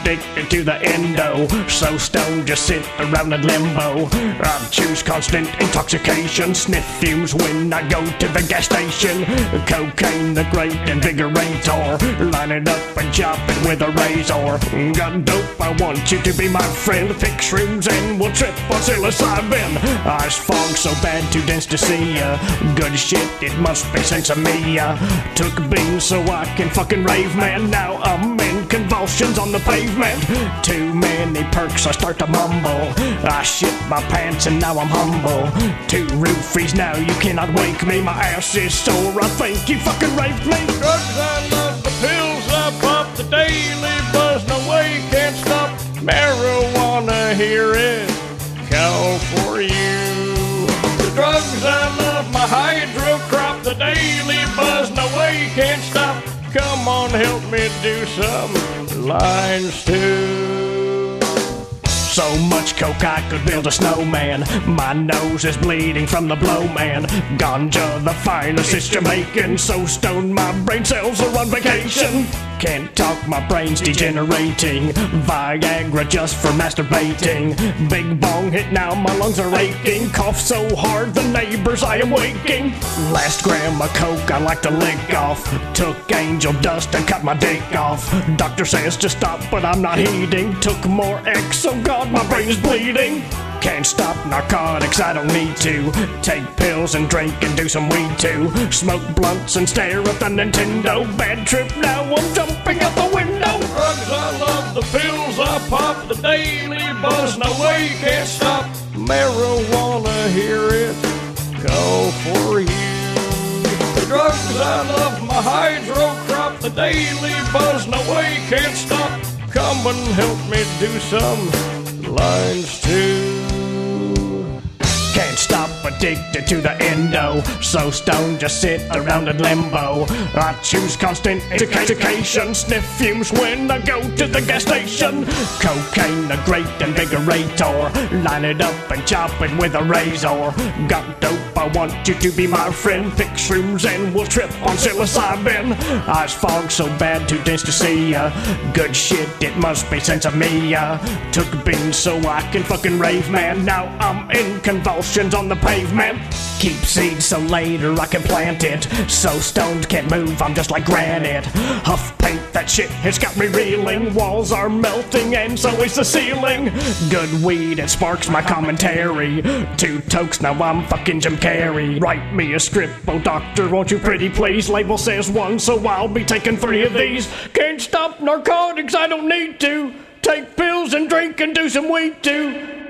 addicted to the endo. So stoned, just sit around in limbo. I choose constant intoxication. Sniff fumes when I go to the gas station. Cocaine, the great invigorator. Line it up and chop it with a razor. Got dope, I want you to be my friend. Fix shrooms and we'll trip on psilocybin. Eyes fog so bad, too dense to see ya. Good shit, it must be sinsemilla. Took beans so I can fucking rave, man. Now I'm on the pavement. Too many perks, I start to mumble. I shit my pants and now I'm humble. Two roofies, now you cannot wake me. My ass is sore, I think you fucking raped me. Drugs, I love the pills, I pop the daily buzz, no way can't stop. Marijuana, here it, call for you. Drugs, I love my hydro crop, the daily buzz, no way can't stop. Come on, help me do some lines too. So much coke I could build a snowman. My nose is bleeding from the blow, man. Ganja, the finest it's Jamaican. So stoned my brain cells are on vacation. Can't talk, my brain's degenerating. Viagra just for masturbating. Big bong hit now, my lungs are aching. Cough so hard, the neighbors I am waking. Last gram of coke I like to lick off. Took angel dust and cut my dick off. Doctor says to stop, but I'm not heeding. Took more X, oh god, my brain is bleeding. Can't stop narcotics, I don't need to. Take pills and drink and do some weed too. Smoke blunts and stare at the Nintendo. Bad trip now, I'm jumping out the window. Drugs, I love the pills, I pop the daily buzz, no way can't stop. Marijuana, hear it, call for you. Drugs, I love my hydro crop, the daily buzz, no way can't stop. Come and help me do some lines too. Addicted to the endo. So stoned, just sit around in limbo. I choose constant intoxication. Sniff fumes when I go to the gas station. Cocaine, a great invigorator. Line it up and chop it with a razor. Got dope, I want you to be my friend. Fix shrooms and we'll trip on psilocybin. Eyes fog so bad, too dense to see ya. Good shit, it must be sinsemilla. ya. Took beans so I can fucking rave, man. Now I'm in convulsions on the pavement. Keep seeds so later I can plant it. So stoned can't move, I'm just like granite. Huff paint, that shit has got me reeling. Walls are melting and so is the ceiling. Good weed, it sparks my commentary. Two tokes, now I'm fucking Jim Carrey. Write me a script, oh doctor, won't you pretty please? Label says one, so I'll be taking three of these. Can't stop narcotics, I don't need to. Take pills and drink and do some weed too.